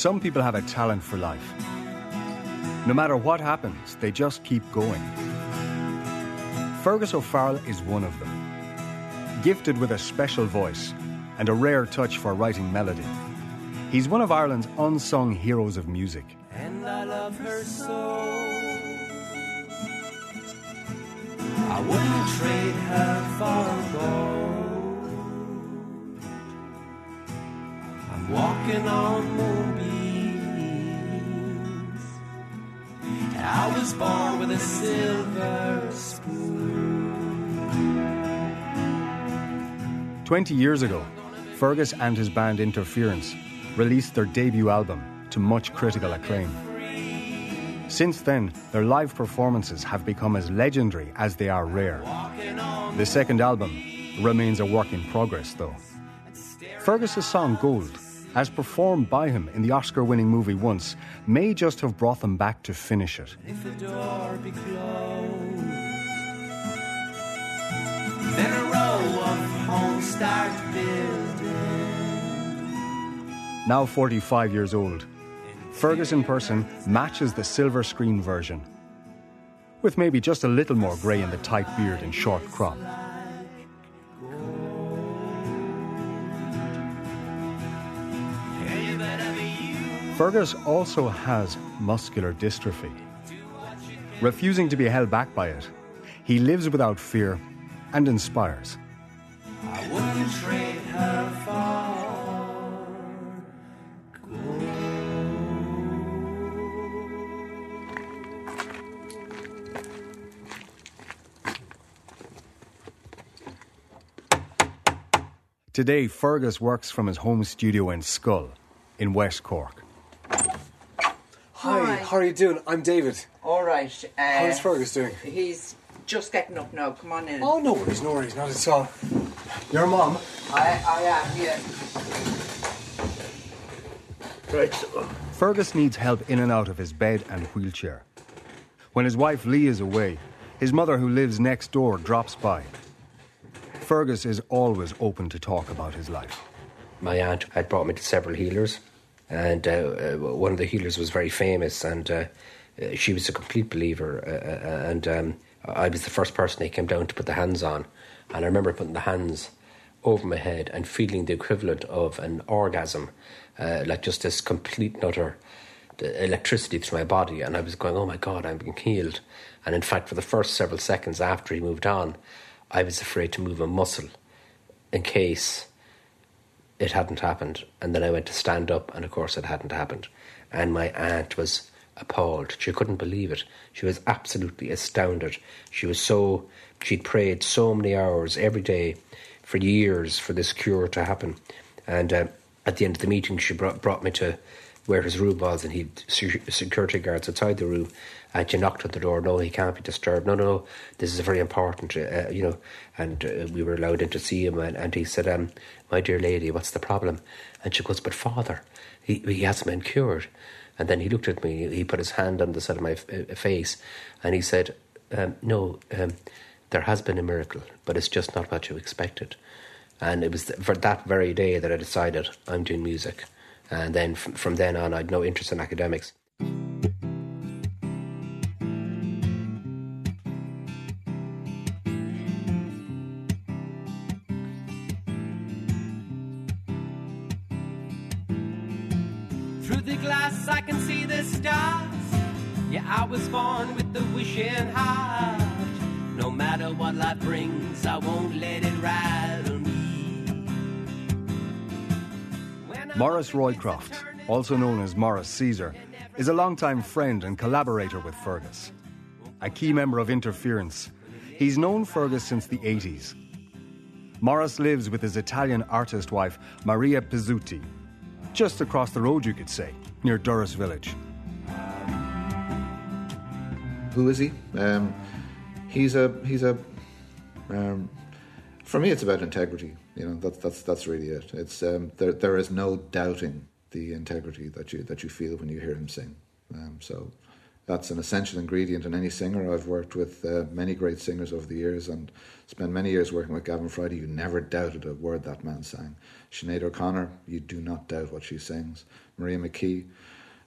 Some people have a talent for life. No matter what happens, they just keep going. Fergus O'Farrell is one of them. Gifted with a special voice and a rare touch for writing melody, he's one of Ireland's unsung heroes of music. And I love her so. I wouldn't trade her for gold. I'm walking on moonbeams. I was born with a silver spoon. 20 years ago, Fergus and his band Interference released their debut album to much critical acclaim. Since then, their live performances have become as legendary as they are rare. The second album remains a work in progress, though. Fergus's song Gold, as performed by him in the Oscar winning movie Once, may just have brought them back to finish it. If the door be closed, then a row of homes start building. Now 45 years old, Fergus in person matches the silver screen version, with maybe just a little more grey in the tight beard and short crop. Fergus also has muscular dystrophy. Refusing to be held back by it, he lives without fear and inspires. Today, Fergus works from his home studio in Schull, in West Cork. Hi, Hi. how are you doing? I'm David. All right. Uh, How's Fergus doing? He's just getting up now. Come on in. Oh, no worries, no worries, not at all. Your mom? I, I am, yeah. Right. Fergus needs help in and out of his bed and wheelchair. When his wife Lee is away, his mother, who lives next door, drops by. Fergus is always open to talk about his life. my aunt had brought me to several healers, and uh, uh, one of the healers was very famous, and uh, uh, she was a complete believer. Uh, and um, I was the first person they came down to put the hands on, and I remember putting the hands over my head and feeling the equivalent of an orgasm, like just this complete and utter electricity through my body, and I was going, "Oh my God, I'm being healed." And in fact, for the first several seconds after he moved on, I was afraid to move a muscle in case it hadn't happened. And then I went to stand up, and of course, it hadn't happened. And my aunt was appalled. She couldn't believe it. She was absolutely astounded. She was so, she'd prayed so many hours every day for years for this cure to happen. And uh, at the end of the meeting, she brought, brought me to where his room was, and se- security guards outside the room. And she knocked at the door. No, he can't be disturbed. No, no, no. This is very important, uh, you know. And uh, we were allowed in to see him, and, and he said, um, "My dear lady, what's the problem?" And she goes, "But father, he he hasn't been cured." And then he looked at me. He put his hand on the side of my f- uh, face, and he said, um, "No, um, there has been a miracle, but it's just not what you expected." And it was th- for that very day that I decided I'm doing music. And then f- from then on, I had no interest in academics. Maurice Roycroft, also known as Maurice Seezer, is a longtime friend and collaborator with Fergus. A key member of Interference, he's known Fergus since the 80s. Maurice lives with his Italian artist wife, Maria Pizzuti, just across the road, you could say, near Durrus Village. Who is he? Um, he's a he's a. Um, for me, it's about integrity. You know, that's that's that's really it. It's um, there. There is no doubting the integrity that you that you feel when you hear him sing. Um, so, that's an essential ingredient in any singer. I've worked with uh, many great singers over the years and spent many years working with Gavin Friday. You never doubted a word that man sang. Sinead O'Connor, you do not doubt what she sings. Maria McKee,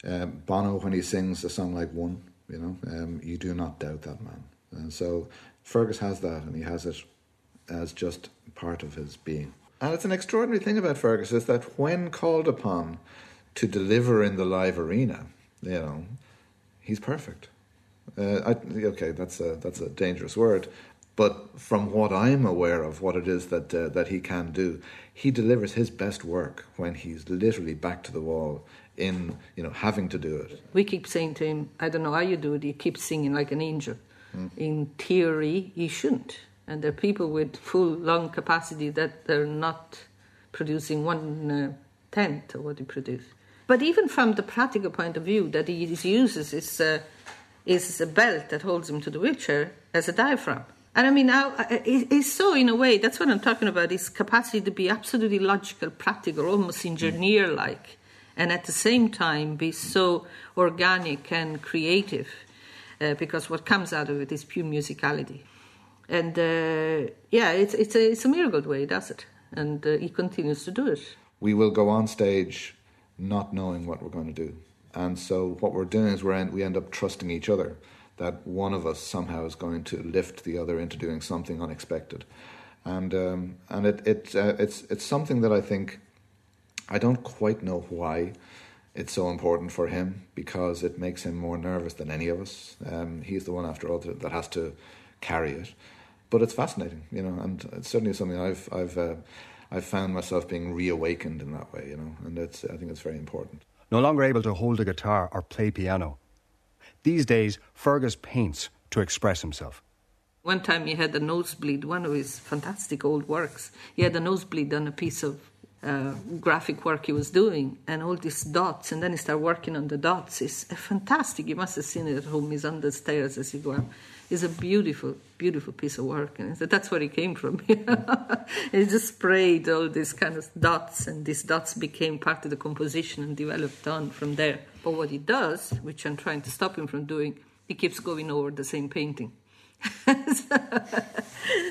um, Bono, when he sings a song like One, you know, um, you do not doubt that man. And so Fergus has that, and he has it as just part of his being. And it's an extraordinary thing about Fergus is that when called upon to deliver in the live arena, you know, he's perfect. Uh, I, okay, that's a that's a dangerous word, but from what I'm aware of, what it is that uh, that he can do, he delivers his best work when he's literally back to the wall in you know having to do it. We keep saying to him, "I don't know how you do it. You keep singing like an angel." Mm. In theory, you shouldn't. And there are people with full lung capacity that they're not producing one uh, tenth of what he produces. But even from the practical point of view, that he uses is, uh, is a belt that holds him to the wheelchair as a diaphragm. And I mean, it's so in a way. That's what I'm talking about. His capacity to be absolutely logical, practical, almost engineer-like, and at the same time be so organic and creative, uh, because what comes out of it is pure musicality. And uh, yeah, it's it's a it's a miracle the way he does it, and uh, he continues to do it. We will go on stage not knowing what we're going to do. And so what we're doing is we end, we end up trusting each other that one of us somehow is going to lift the other into doing something unexpected. And um, and it it uh, it's it's something that I think I don't quite know why it's so important for him because it makes him more nervous than any of us. Um, he's the one, after all, that has to carry it. But it's fascinating, you know, and it's certainly something I've I've uh, I've found myself being reawakened in that way, you know, and it's, I think it's very important. No longer able to hold a guitar or play piano. These days, Fergus paints to express himself. One time he had a nosebleed, one of his fantastic old works. He had a nosebleed on a piece of uh, graphic work he was doing, and all these dots, and then he started working on the dots. It's fantastic. You must have seen it at home. He's on the stairs as you go up is a beautiful, beautiful piece of work. And said, that's where he came from. he just sprayed all these kind of dots, and these dots became part of the composition and developed on from there. But what he does, which I'm trying to stop him from doing, he keeps going over the same painting.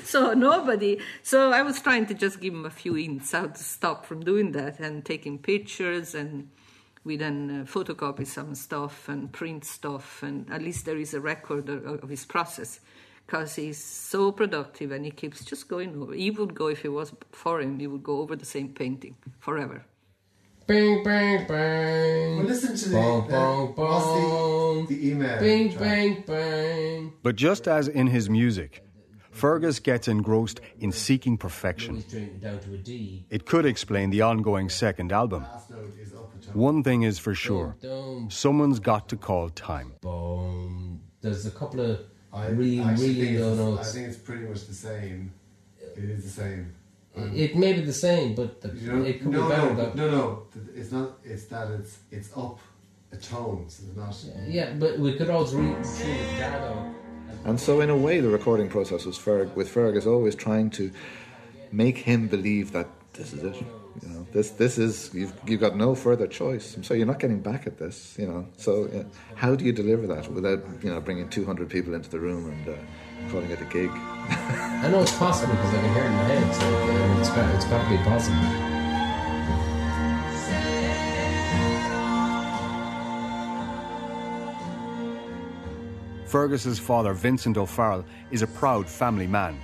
so nobody so i was trying to just give him a few hints how to stop from doing that and taking pictures and we then uh, photocopy some stuff and print stuff, and at least there is a record of, of his process because he's so productive and he keeps just going over. He would go, if it was for him, he would go over the same painting forever. Bang, bang, bang. Well, listen to the, bong, bong, bong. The, the email. Bang, bang, bang. But just as in his music, Fergus gets engrossed in seeking perfection. It could explain the ongoing second album. One thing is for sure someone's got to call time. Boom. There's a couple of I really, really low notes. I think it's pretty much the same. It is the same. It, it may be the same, but the, you know, it could no, be better. No, no, no, it's not. It's that it's it's up a tone, so it's not. Yeah, but we could also read through the piano. And so, in a way, the recording process was Ferg, with Ferg is always trying to make him believe that this is it. You know, this this is you've you've got no further choice. So you're not getting back at this. You know, so uh, how do you deliver that without you know bringing 200 people into the room and uh, calling it a gig? I know it's possible because I can hear it in my head. So uh, it's got it's got to be possible. Fergus's father, Vincent O'Farrell, is a proud family man.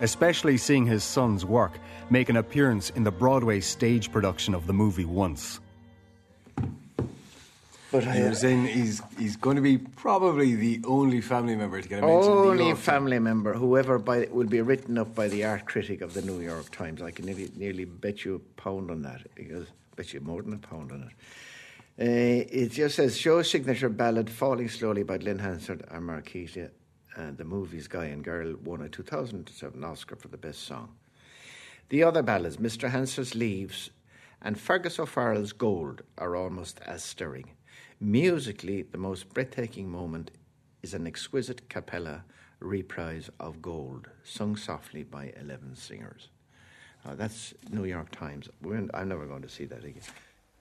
Especially seeing his son's work make an appearance in the Broadway stage production of the movie Once. But you were saying he's he's going to be probably the only family member to get a mention. Only family member, whoever by, will be written up by the art critic of the New York Times. I can nearly, nearly bet you a pound on that. Because bet you more than a pound on it. Uh, it just says show signature ballad "Falling Slowly" by Glen Hansard and Markéta. And the movie's Guy and Girl won a 2007 Oscar for the best song. The other ballads, Mr. Hansard's Leaves and Fergus O'Farrell's Gold, are almost as stirring. Musically, the most breathtaking moment is an exquisite cappella reprise of Gold, sung softly by 11 singers. Uh, that's New York Times. In, I'm never going to see that again.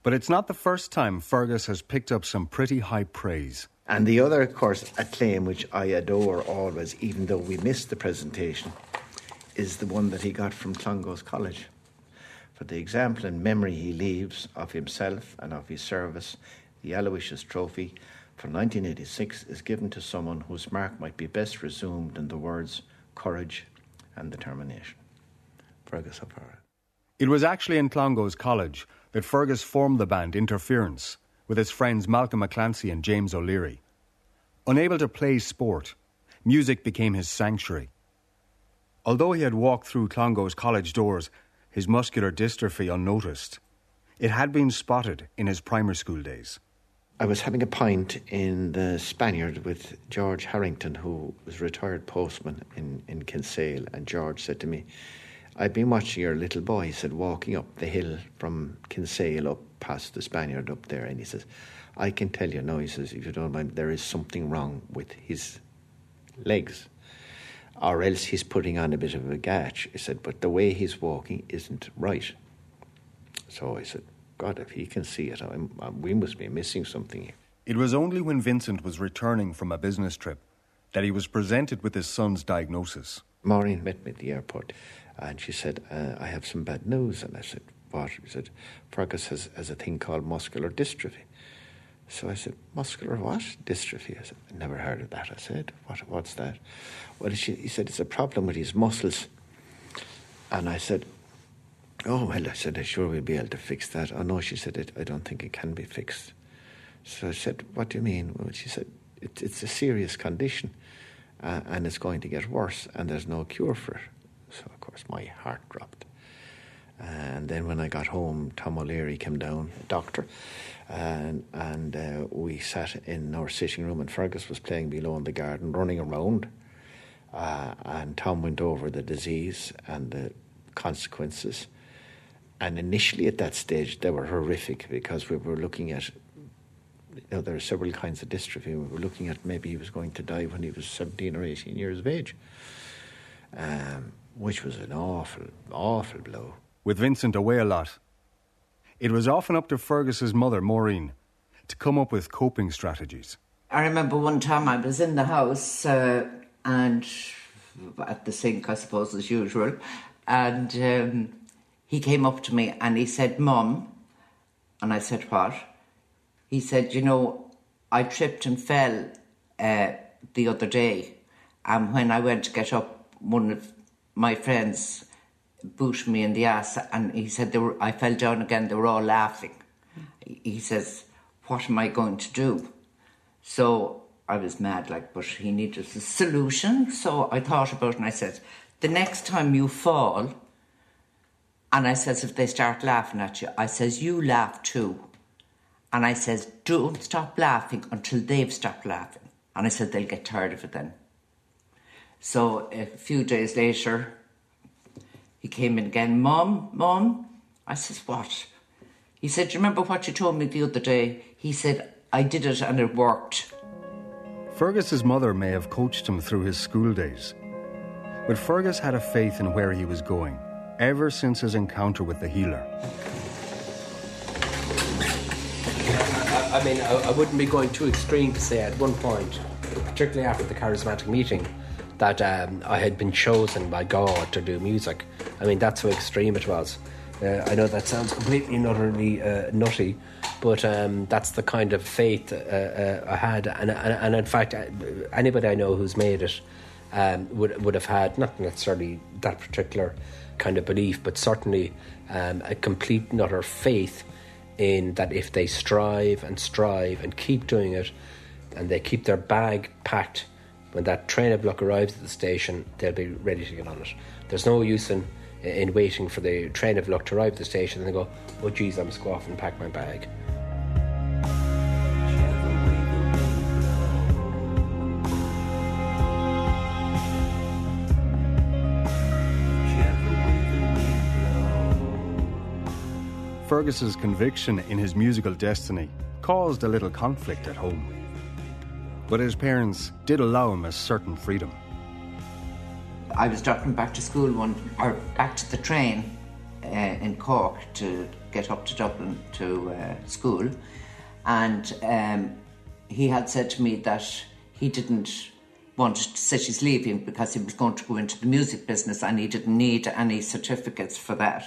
But it's not the first time Fergus has picked up some pretty high praise And the other, of course, acclaim which I adore always, even though we missed the presentation, is the one that he got from Clongowes College. For the example and memory he leaves of himself and of his service, the Aloysius Trophy for 1986 is given to someone whose mark might be best resumed in the words courage and determination. Fergus O'Farrell. It was actually in Clongowes College that Fergus formed the band Interference with his friends Malcolm McClancy and James O'Leary. Unable to play sport, music became his sanctuary. Although he had walked through Clongowes College doors, his muscular dystrophy unnoticed, it had been spotted in his primary school days. I was having a pint in the Spaniard with George Harrington, who was a retired postman in, in Kinsale, and George said to me, I've been watching your little boy, he said, walking up the hill from Kinsale up past the Spaniard up there. And he says, I can tell you now, he says, if you don't mind, there is something wrong with his legs. Or else he's putting on a bit of a gatch. He said, but the way he's walking isn't right. So I said, God, if he can see it, I'm, I'm, we must be missing something here. It was only when Vincent was returning from a business trip that he was presented with his son's diagnosis. Maureen met me at the airport and she said, uh, I have some bad news. And I said, What? She said, Fergus has, has a thing called muscular dystrophy. So I said, Muscular what? Dystrophy. I said, never heard of that. I said, what, What's that? Well, she, he said, It's a problem with his muscles. And I said, Oh, well, I said, I sure we'll be able to fix that. Oh, no, she said, I don't think it can be fixed. So I said, What do you mean? Well, she said, it, It's a serious condition uh, and it's going to get worse and there's no cure for it. So, of course, my heart dropped. And then when I got home, Tom O'Leary came down, a doctor, and, and uh, we sat in our sitting room, and Fergus was playing below in the garden, running around. Uh, and Tom went over the disease and the consequences. And initially, at that stage, they were horrific because we were looking at, you know, there are several kinds of dystrophy. We were looking at maybe he was going to die when he was 17 or 18 years of age. Um, which was an awful, awful blow. With Vincent away a lot, it was often up to Fergus's mother, Maureen, to come up with coping strategies. I remember one time I was in the house uh, and at the sink, I suppose, as usual, and um, he came up to me and he said, Mum, and I said, What? He said, You know, I tripped and fell uh, the other day, and when I went to get up, one of my friends booted me in the ass, and he said they were, I fell down again. They were all laughing. He says, "What am I going to do?" So I was mad, like, but he needed a solution. So I thought about it, and I said, "The next time you fall," and I says, "If they start laughing at you, I says you laugh too." And I says, don't stop laughing until they've stopped laughing. And I said, they'll get tired of it then. So a few days later, he came in again. Mom, Mom. I says, What? He said, you remember what you told me the other day? He said, I did it and it worked. Fergus's mother may have coached him through his school days, but Fergus had a faith in where he was going ever since his encounter with the healer. I, I mean, I, I wouldn't be going too extreme to say at one point, particularly after the charismatic meeting, that um, I had been chosen by God to do music. I mean, that's how extreme it was. Uh, I know that sounds completely and utterly uh, nutty, but um, that's the kind of faith uh, uh I had. And, and, and, in fact, uh, anybody I know who's made it um, would, would have had not necessarily that particular kind of belief, but certainly um, a complete and utter faith in that if they strive and strive and keep doing it, and they keep their bag packed when that train of luck arrives at the station, they'll be ready to get on it. There's no use in in waiting for the train of luck to arrive at the station and they go, oh geez, I must go off and pack my bag. Fergus's conviction in his musical destiny caused a little conflict at home but his parents did allow him a certain freedom. I was dropping back to school one, or back to the train uh, in Cork to get up to Dublin to uh, school, and um, he had said to me that he didn't want to say he's leaving because he was going to go into the music business and he didn't need any certificates for that.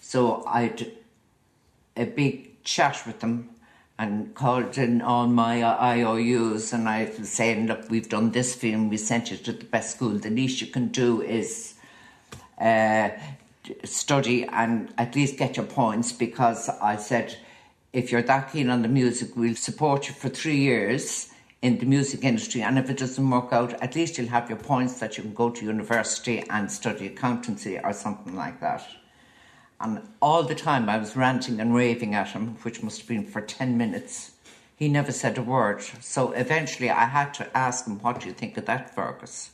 So I'd a big chat with them and called in all my IOUs and I was saying, look, we've done this film, we sent you to the best school. The least you can do is uh, study and at least get your points because I said, if you're that keen on the music, we'll support you for three years in the music industry. And if it doesn't work out, at least you'll have your points that you can go to university and study accountancy or something like that. And all the time I was ranting and raving at him, which must have been for 10 minutes. He never said a word. So eventually I had to ask him, What do you think of that, Fergus?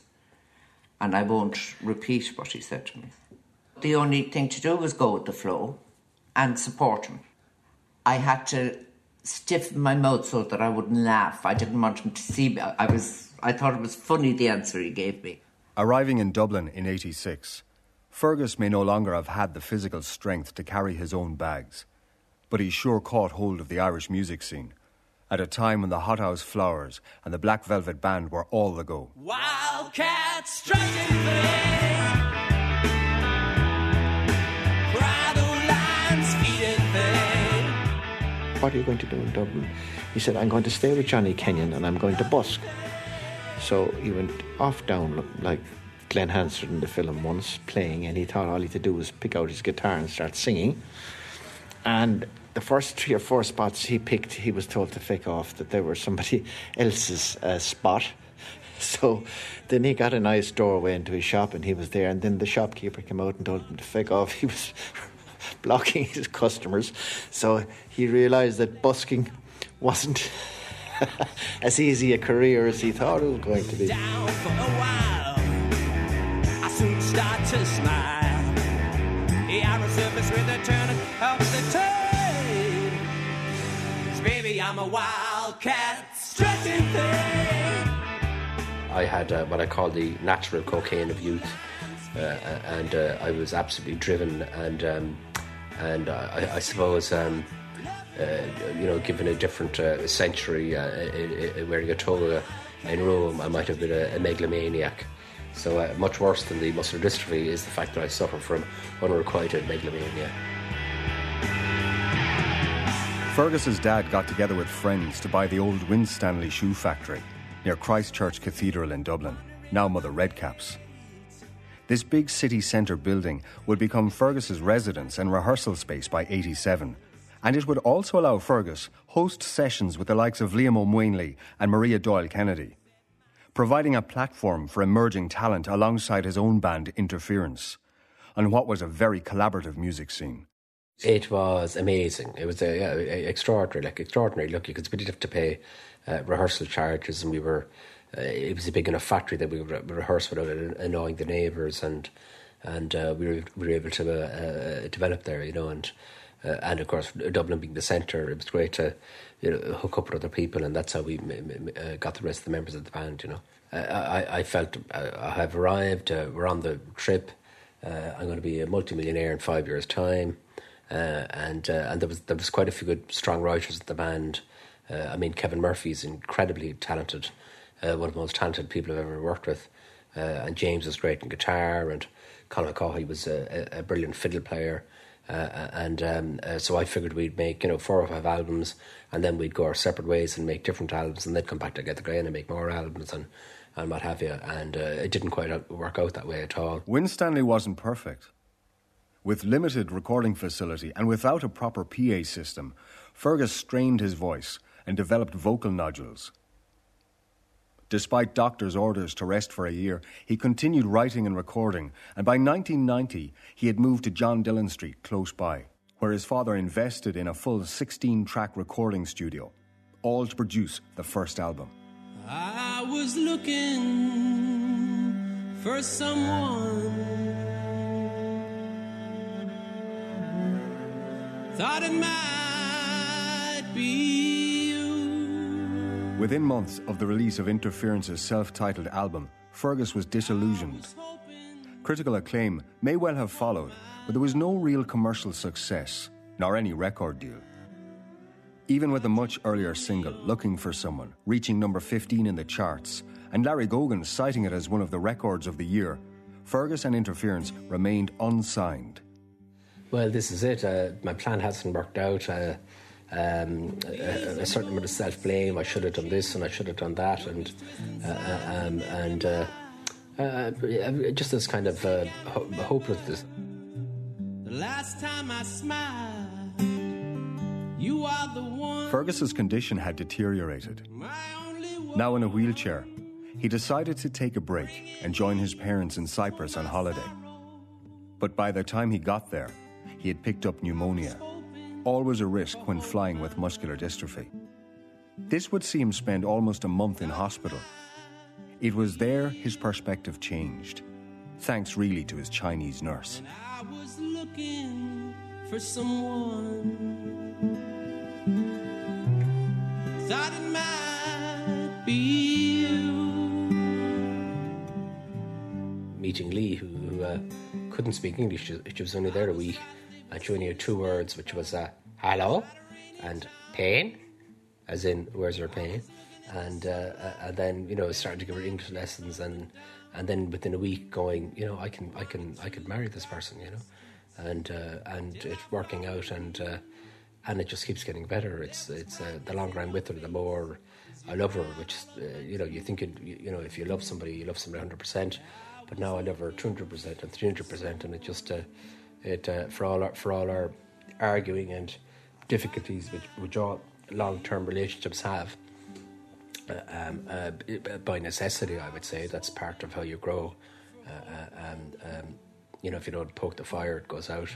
And I won't repeat what he said to me. The only thing to do was go with the flow and support him. I had to stiffen my mouth so that I wouldn't laugh. I didn't want him to see me. I was I thought it was funny the answer he gave me. Arriving in Dublin in 86, Fergus may no longer have had the physical strength to carry his own bags, but he sure caught hold of the Irish music scene at a time when the Hothouse Flowers and the Black Velvet Band were all the go. Wildcat striking thing. Bridle lines feeding thing. What are you going to do in Dublin? He said, I'm going to stay with Johnny Kenyon and I'm going to busk. So he went off down like Glen Hansard in the film once, playing, and he thought all he had to do was pick out his guitar and start singing. And the first three or four spots he picked, he was told to fake off that they were somebody else's uh, spot. So then he got a nice doorway into his shop and he was there. And then the shopkeeper came out and told him to fake off. He was blocking his customers. So he realised that busking wasn't as easy a career as he thought it was going to be. Start to smile. The with a turn of the baby, I'm a wildcat strutting thing. I had uh, what I call the natural cocaine of youth, uh, and uh, I was absolutely driven and um, and I, I suppose um, uh, you know, given a different uh, century, wearing a toga in Rome, I might have been a, a megalomaniac. So uh, much worse than the muscular dystrophy is the fact that I suffer from unrequited megalomania. Fergus's dad got together with friends to buy the old Winstanley shoe factory near Christchurch Cathedral in Dublin, now Mother Redcaps. This big city centre building would become Fergus's residence and rehearsal space by 87, and it would also allow Fergus host sessions with the likes of Liam Ó Maonlaí and Maria Doyle Kennedy, providing a platform for emerging talent alongside his own band Interference, on what was a very collaborative music scene. It was amazing. It was uh, yeah, extraordinary, like extraordinary. Look, because we didn't have to pay uh, rehearsal charges, and we were. Uh, it was a big enough factory that we would re- rehearse without annoying the neighbours, and and uh, we, were, we were able to uh, uh, develop there, you know, and and of course Dublin being the centre, it was great to you know hook up with other people, and that's how we uh, got the rest of the members of the band. You know, I I felt uh, I have arrived. Uh, we're on the trip. Uh, I'm going to be a multimillionaire in five years' time. Uh, and uh, and there was there was quite a few good strong writers in the band. I mean, Kevin Murphy is incredibly talented, one of the most talented people I've ever worked with. And James was great in guitar, and Colin McCaughey was a, a brilliant fiddle player. Uh, and um, uh, so I figured we'd make you know four or five albums, and then we'd go our separate ways and make different albums, and they'd come back together again and make more albums and and what have you. And uh, it didn't quite work out that way at all. Winstanley wasn't perfect. With limited recording facility and without a proper PA system, Fergus strained his voice and developed vocal nodules. Despite doctors' orders to rest for a year, he continued writing and recording, and by 1990 he had moved to John Dillon Street, close by, where his father invested in a full 16 track recording studio, all to produce the first album. I was looking for someone. Thought it might be. Within months of the release of Interference's self titled album, Fergus was disillusioned. Critical acclaim may well have followed, but there was no real commercial success, nor any record deal. Even with a much earlier single, Looking for Someone, reaching number 15 in the charts, and Larry Gogan citing it as one of the records of the year, Fergus and Interference remained unsigned. Well, this is it. Uh, my plan hasn't worked out. Uh, um, a, a, certain amount of self blame. I should have done this and I should have done that, and uh, uh um, and uh, uh, just this kind of ho- hopelessness. The last time I smiled, you are the one. Fergus's condition had deteriorated. Now in a wheelchair, he decided to take a break and join his parents in Cyprus on holiday. But by the time he got there, he had picked up pneumonia, always a risk when flying with muscular dystrophy. This would see him spend almost a month in hospital. It was there his perspective changed, thanks really to his Chinese nurse. I was looking for someone. Thought it might be you. Meeting Lee, who, who uh, couldn't speak English, she was only there a week, and she only had two words, which was uh, hello and pain, as in, where's your pain? And, uh, uh, and then, you know, started to give her English lessons and and then within a week going, you know, I can, I can, I could marry this person, you know, and uh, and it's working out, and uh, and it just keeps getting better. It's it's uh, the longer I'm with her, the more I love her. Which uh, you know, you think you, you know, if you love somebody, you love somebody 100 percent, but now I love her 200 percent and 300 percent, and it just uh, it uh, for all our, for all our arguing and difficulties which which all long term relationships have. Uh, um, uh, by necessity, I would say that's part of how you grow. Uh, and um, you know, if you don't poke the fire, it goes out.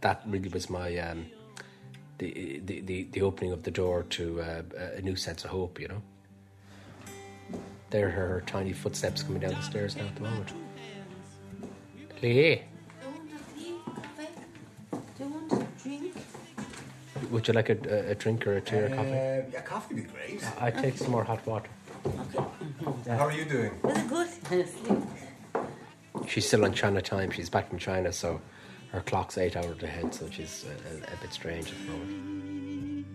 That really was my um, the, the, the opening of the door to a new sense of hope. You know, there are her tiny footsteps coming down the stairs now at the moment. Lee. Would you like a, a drink or a tea or coffee? Uh, yeah, coffee would be great. I take some more hot water. Okay. Yeah. How are you doing? Really good. she's still on China time. She's back from China, so her clock's eight hours ahead, so she's a, a, bit strange at the moment.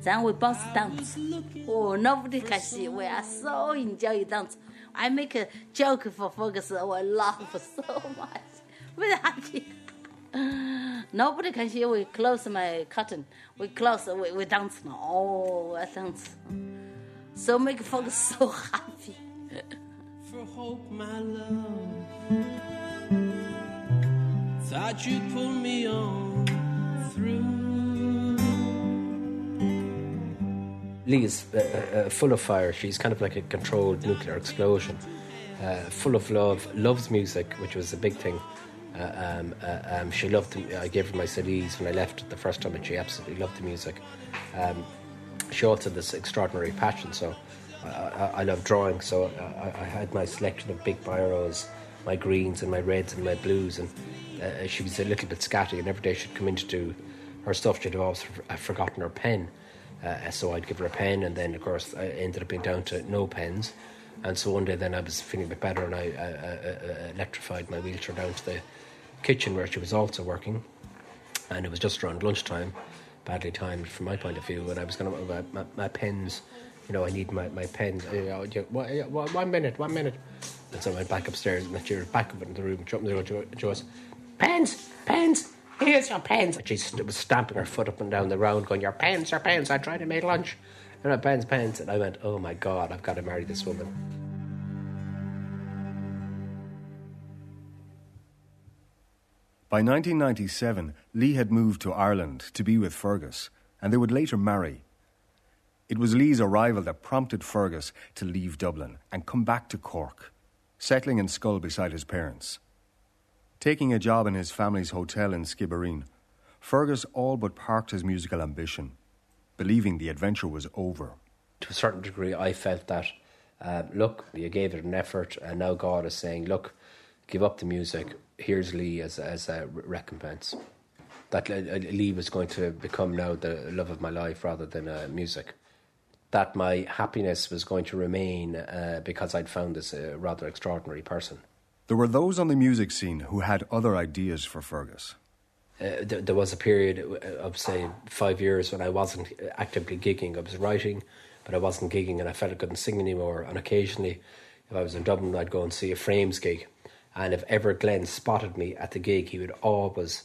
Then we both dance. Oh, nobody can see. We are so enjoy dance. I make a joke for Fergus. We laugh so much. We're happy. Nobody can hear. We close my curtain. We close. We, we dance now. Oh, I dance. So make folks so happy. For hope, my love. Thought you'd pull me on through. Lee is uh, uh, full of fire. She's kind of like a controlled nuclear explosion. Uh, full of love, loves music, which was a big thing. Uh, um, uh, um, she loved. The, I gave her my CDs when I left the first time, and she absolutely loved the music. Um, she also had this extraordinary passion. So I, I, I love drawing. So I, I, had my selection of big biros, my greens and my reds and my blues, and uh, she was a little bit scatty. And every day she'd come in to do her stuff, she'd have always forgotten her pen. Uh, so I'd give her a pen, and then of course I ended up being down to no pens. And so one day, then I was feeling a bit better, and I uh, electrified my wheelchair down to the kitchen where she was also working, and it was just around lunchtime, badly timed from my point of view. And I was going to my, my, my pens, you know, I need my my pens. Uh, one minute, one minute. And so I went back upstairs, and she was back up in the room, jumping the door. She pens, pens. Here's your pens. She was stamping her foot up and down the round, going, "Your pens, your pens." I tried to make lunch, and my pens, pens. And I went, "Oh my God, I've got to marry this woman." By 1997, Lee had moved to Ireland to be with Fergus, and they would later marry. It was Lee's arrival that prompted Fergus to leave Dublin and come back to Cork, settling in Schull beside his parents. Taking a job in his family's hotel in Skibbereen, Fergus all but parked his musical ambition, believing the adventure was over. To a certain degree, I felt that, uh, look, you gave it an effort, and now God is saying, look, give up the music, here's Lee as as a recompense. That Lee was going to become now the love of my life rather than uh, music. That my happiness was going to remain uh, because I'd found this uh, rather extraordinary person. There were those on the music scene who had other ideas for Fergus. uh, th- there was a period of say five years when I wasn't actively gigging. I was writing, but I wasn't gigging, and I felt I couldn't sing anymore. And occasionally, if I was in Dublin, I'd go and see a Frames gig, and if ever Glen spotted me at the gig, he would always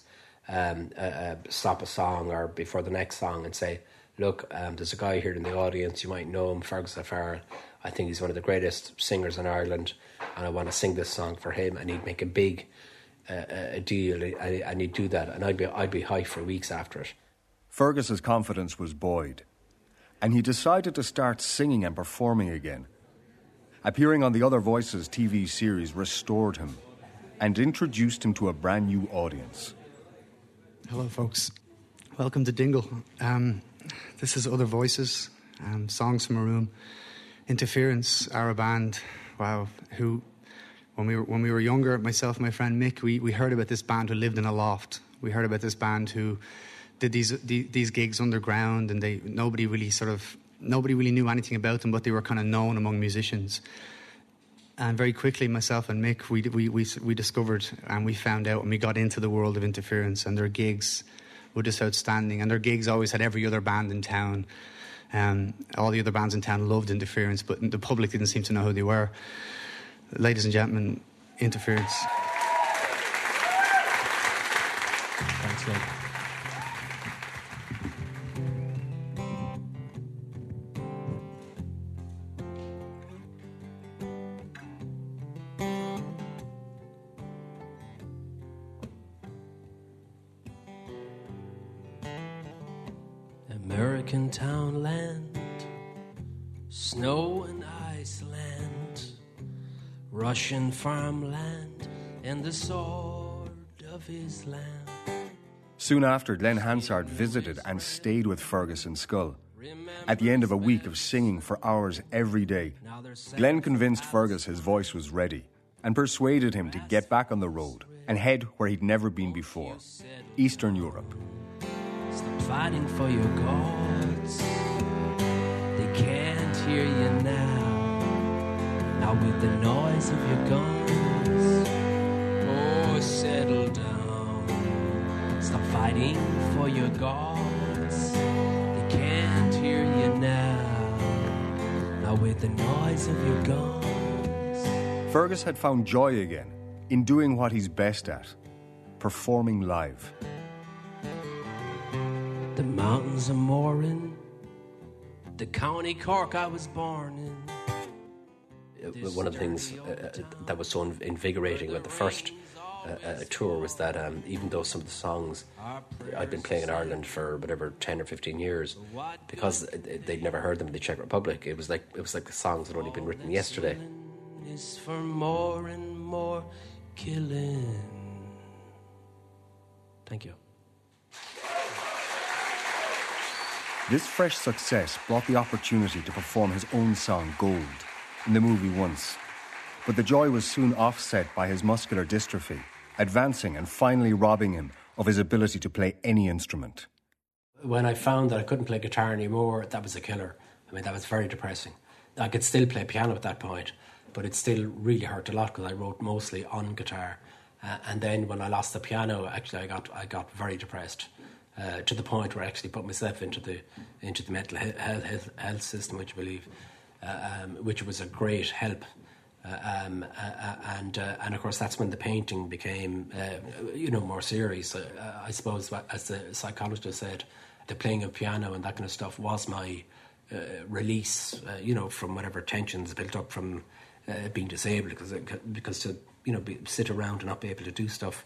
um, uh, uh, stop a song or before the next song and say, "Look, um, there's a guy here in the audience. You might know him, Fergus O'Farrell. I think he's one of the greatest singers in Ireland, and I want to sing this song for him." And he'd make a big uh, a deal, and he'd do that, and I'd be I'd be high for weeks after it. Fergus's confidence was buoyed, and he decided to start singing and performing again. Appearing on the Other Voices TV series restored him and introduced him to a brand new audience. Hello, folks. Welcome to Dingle. Um, this is Other Voices, um, Songs from a Room. Interference, our band, wow, who, when we were, when we were younger, myself and my friend Mick, we, we heard about this band who lived in a loft. We heard about this band who did these, these gigs underground and they, nobody really sort of, nobody really knew anything about them, but they were kind of known among musicians. And very quickly, myself and Mick, we, we, we, we discovered and we found out and we got into the world of interference and their gigs were just outstanding. And their gigs always had every other band in town. Um, all the other bands in town loved interference, but the public didn't seem to know who they were. Ladies and gentlemen, interference. Thanks. American townland, snow and Iceland, Russian farmland, and the sword of Islam. Soon after, Glen Hansard visited and stayed with Fergus in Schull. At the end of a week of singing for hours every day, Glenn convinced Fergus his voice was ready and persuaded him to get back on the road and head where he'd never been before Eastern Europe. Fighting for your gods. They can't hear you now. Now with the noise of your guns. Oh, settle down. Stop fighting for your gods. They can't hear you now. Now with the noise of your guns. Fergus had found joy again in doing what he's best at performing live. Mountains of Morin, the county Cork I was born in. Uh, One of the things uh, uh, that was so invigorating about the first uh, uh, tour was that um, even though some of the songs I'd been playing in Ireland for whatever ten or fifteen years, because they'd never heard them in the Czech Republic, it was like it was like the songs had only been written yesterday. Is for more and more killing. Thank you. This fresh success brought the opportunity to perform his own song Gold in the movie Once. But the joy was soon offset by his muscular dystrophy, advancing and finally robbing him of his ability to play any instrument. When I found that I couldn't play guitar anymore, that was a killer. I mean, that was very depressing. I could still play piano at that point, but it still really hurt a lot because I wrote mostly on guitar. Uh, and then when I lost the piano, actually, I got I got very depressed uh, to the point where I actually put myself into the into the mental health, health, health system, which I believe, uh, um, which was a great help. Uh, um, uh, uh, and uh, and of course that's when the painting became you know more serious. I suppose, as the psychologist said, the playing of piano and that kind of stuff was my release, you know, from whatever tensions built up from being disabled. Because it, because to you know be, sit around and not be able to do stuff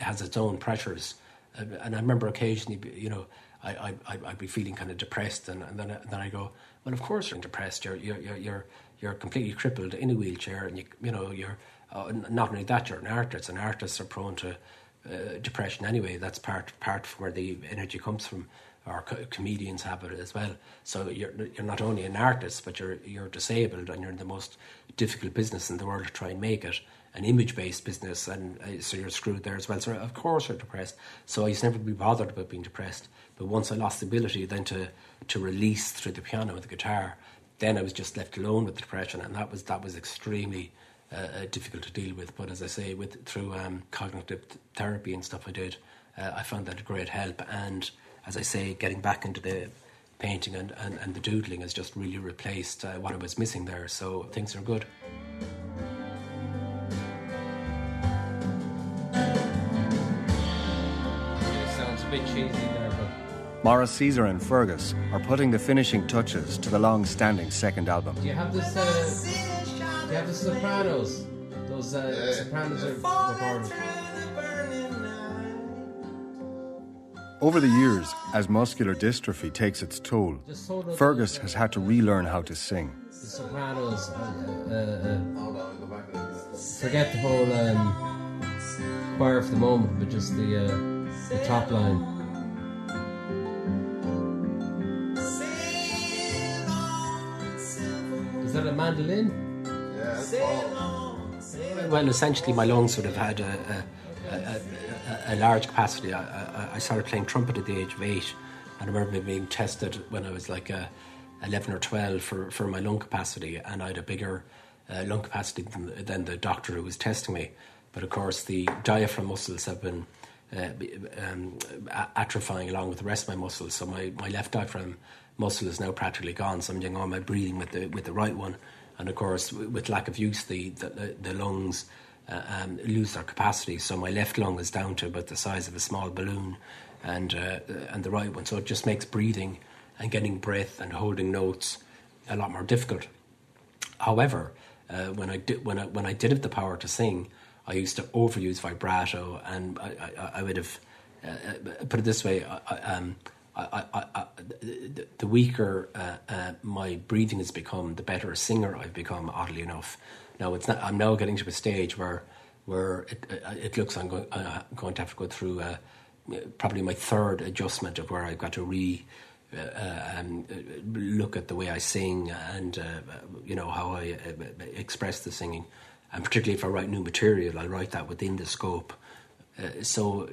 has its own pressures. And I remember occasionally, you know, I, I, I'd be feeling kind of depressed, and, and then, I- then I go, well, of course you're depressed. You're you're you're you're, you're completely crippled in a wheelchair, and you you know you're uh, not only that you're an artist, and artists are prone to uh, depression anyway. That's part part of where the energy comes from. Or co- comedians have it as well. So you're you're not only an artist, but you're you're disabled, and you're in the most difficult business in the world to try and make it an image based business, and uh, so you're screwed there as well. So of course you're depressed. So I used to never be bothered about being depressed. But once I lost the ability then to to release through the piano and the guitar, then I was just left alone with the depression, and that was that was extremely uh, uh, difficult to deal with. But as I say, with through um, cognitive therapy and stuff I did, uh, I found that a great help. And as I say, getting back into the painting and, and, and the doodling has just really replaced uh, what I was missing there. So things are good. A bit cheesy there, but Maurice Seezer and Fergus are putting the finishing touches to the long standing second album. do you have this? Uh, do you have the Sopranos? Those uh, Sopranos are recorded. Over the years, as muscular dystrophy takes its toll, Fergus has had to relearn how to sing. The Sopranos. Uh, uh, uh, forget the whole um, choir for the moment, but just the uh, the top line. Is that a mandolin? Yeah, Well, essentially, my lungs would have had a, a, a, a, a large capacity. I, I, I started playing trumpet at the age of eight, and I remember being tested when I was like uh, 11 or 12 for, for my lung capacity, and I had a bigger uh, lung capacity than, than the doctor who was testing me. But of course, the diaphragm muscles have been uh, um, atrophying along with the rest of my muscles. So my, my left diaphragm muscle is now practically gone. So I'm doing all my breathing with the with the right one, and of course, with lack of use, the the, the lungs uh, um, lose their capacity. So my left lung is down to about the size of a small balloon, and uh, and the right one. So it just makes breathing and getting breath and holding notes a lot more difficult. However, uh, when I did when I when I did have the power to sing, I used to overuse vibrato, and I, I, I would have uh, put it this way. I, um, the, the weaker uh, uh, my breathing has become, the better a singer I've become. Oddly enough, now it's not. I'm now getting to a stage where where it, uh, it looks I'm going, uh, going to have to go through uh, probably my third adjustment of where I've got to re uh, um, look at the way I sing and uh, you know how I uh, express the singing, and particularly if I write new material, I write that within the scope. Uh, so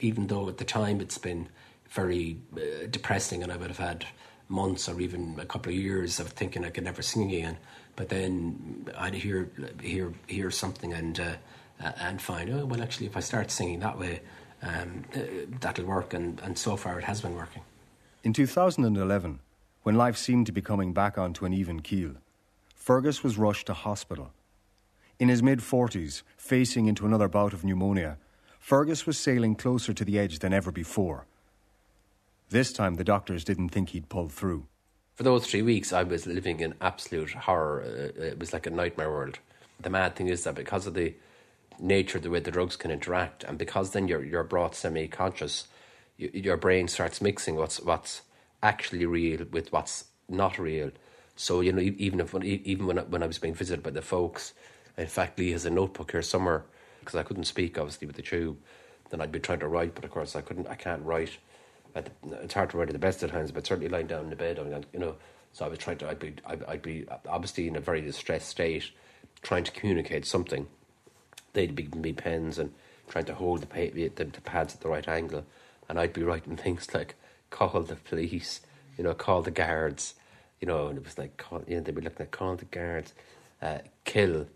even though at the time it's been very uh, depressing, and I would have had months or even a couple of years of thinking I could never sing again, but then I'd hear hear hear something and uh, and find oh well actually if I start singing that way, um, uh, that'll work, and and so far it has been working. In 2011, when life seemed to be coming back onto an even keel, Fergus was rushed to hospital. In his mid 40s, facing into another bout of pneumonia, Fergus was sailing closer to the edge than ever before. This time, the doctors didn't think he'd pull through. For those three weeks, I was living in absolute horror. Uh, it was like a nightmare world. The mad thing is that because of the nature the way the drugs can interact, and because then you're you're brought semi-conscious, you, your brain starts mixing what's what's actually real with what's not real. So you know, even if even when I, when I was being visited by the folks, in fact, Lee has a notebook here somewhere because I couldn't speak obviously with the tube. Then I'd be trying to write, but of course I couldn't. I can't write. The, it's hard to write at the best of times, but certainly lying down in the bed, I mean, you know. So I was trying to. I'd be. I'd, I'd be obviously in a very distressed state, trying to communicate something. They'd be me pens and trying to hold the, the, the pads at the right angle, and I'd be writing things like "call the police," you know, "call the guards," you know, and it was like, call, you know, they'd be looking at "call the guards," uh, "kill,"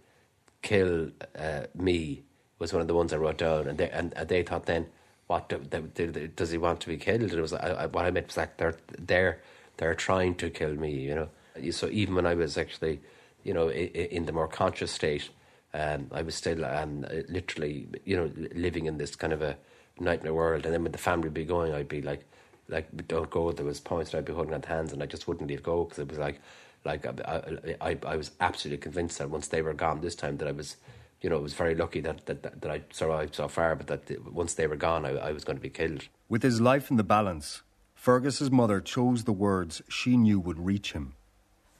"kill uh, me" was one of the ones I wrote down, and they and, and they thought then, what do, they, they, does he want to be killed? And it was I, I, what I meant was like they're they're they're trying to kill me, you know. So even when I was actually, you know, in, in the more conscious state, um, I was still um, literally, you know, living in this kind of a nightmare world. And then when the family would be going, I'd be like, like don't go. There was points that I'd be holding on the hands, and I just wouldn't leave go because it was like, like I, I, I was absolutely convinced that once they were gone this time, that I was, you know, I was very lucky that that, that, that I survived so far, but that once they were gone, I, I was going to be killed. With his life in the balance, Fergus's mother chose the words she knew would reach him.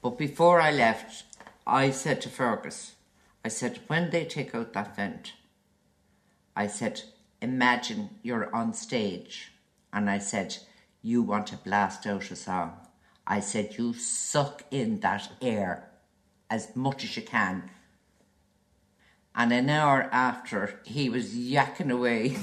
But before I left, I said to Fergus, I said, when they take out that vent, I said, imagine you're on stage. And I said, you want to blast out a song. I said, you suck in that air as much as you can. And an hour after, he was yakking away.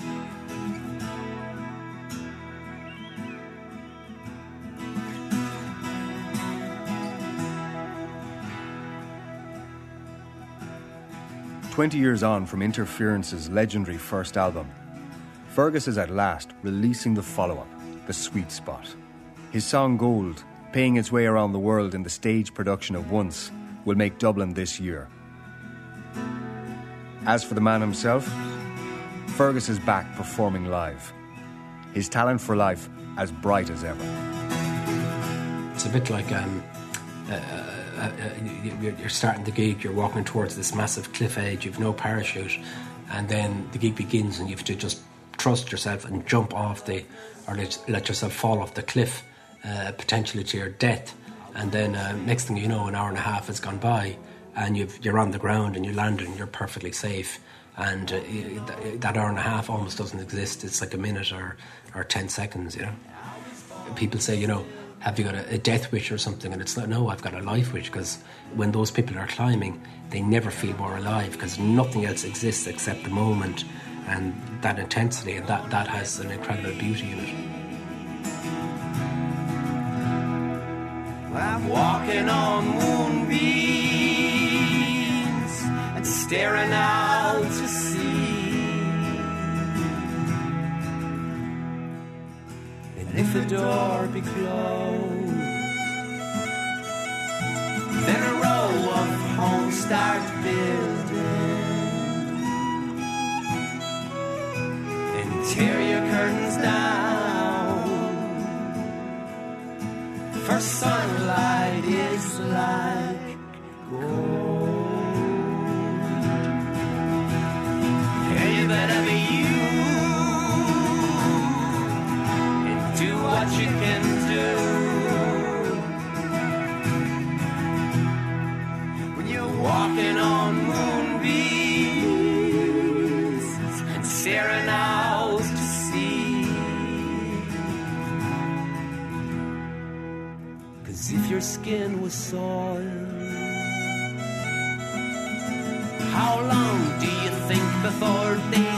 Twenty years on from Interference's legendary first album, Fergus is at last releasing the follow up, The Sweet Spot. His song Gold, paying its way around the world in the stage production of Once, will make Dublin this year. As for the man himself, Fergus is back performing live. His talent for life as bright as ever. It's a bit like um, uh, uh, uh, you're starting the gig, you're walking towards this massive cliff edge, you've no parachute, and then the gig begins, and you have to just trust yourself and jump off the, or let, let yourself fall off the cliff, uh, potentially to your death. And then uh, next thing you know, an hour and a half has gone by, and you've, you're on the ground and you landed and you're perfectly safe. And uh, that hour and a half almost doesn't exist. It's like a minute or, or 10 seconds, you know. People say, you know, have you got a, a death wish or something? And it's like, no, I've got a life wish because when those people are climbing, they never feel more alive because nothing else exists except the moment and that intensity, and that, that has an incredible beauty in it. I'm walking on moonbeams and staring out to sea. And if the door be closed, then a row of homes start building. Your curtains down. For sunlight is like gold. Was soiled, how long do you think before they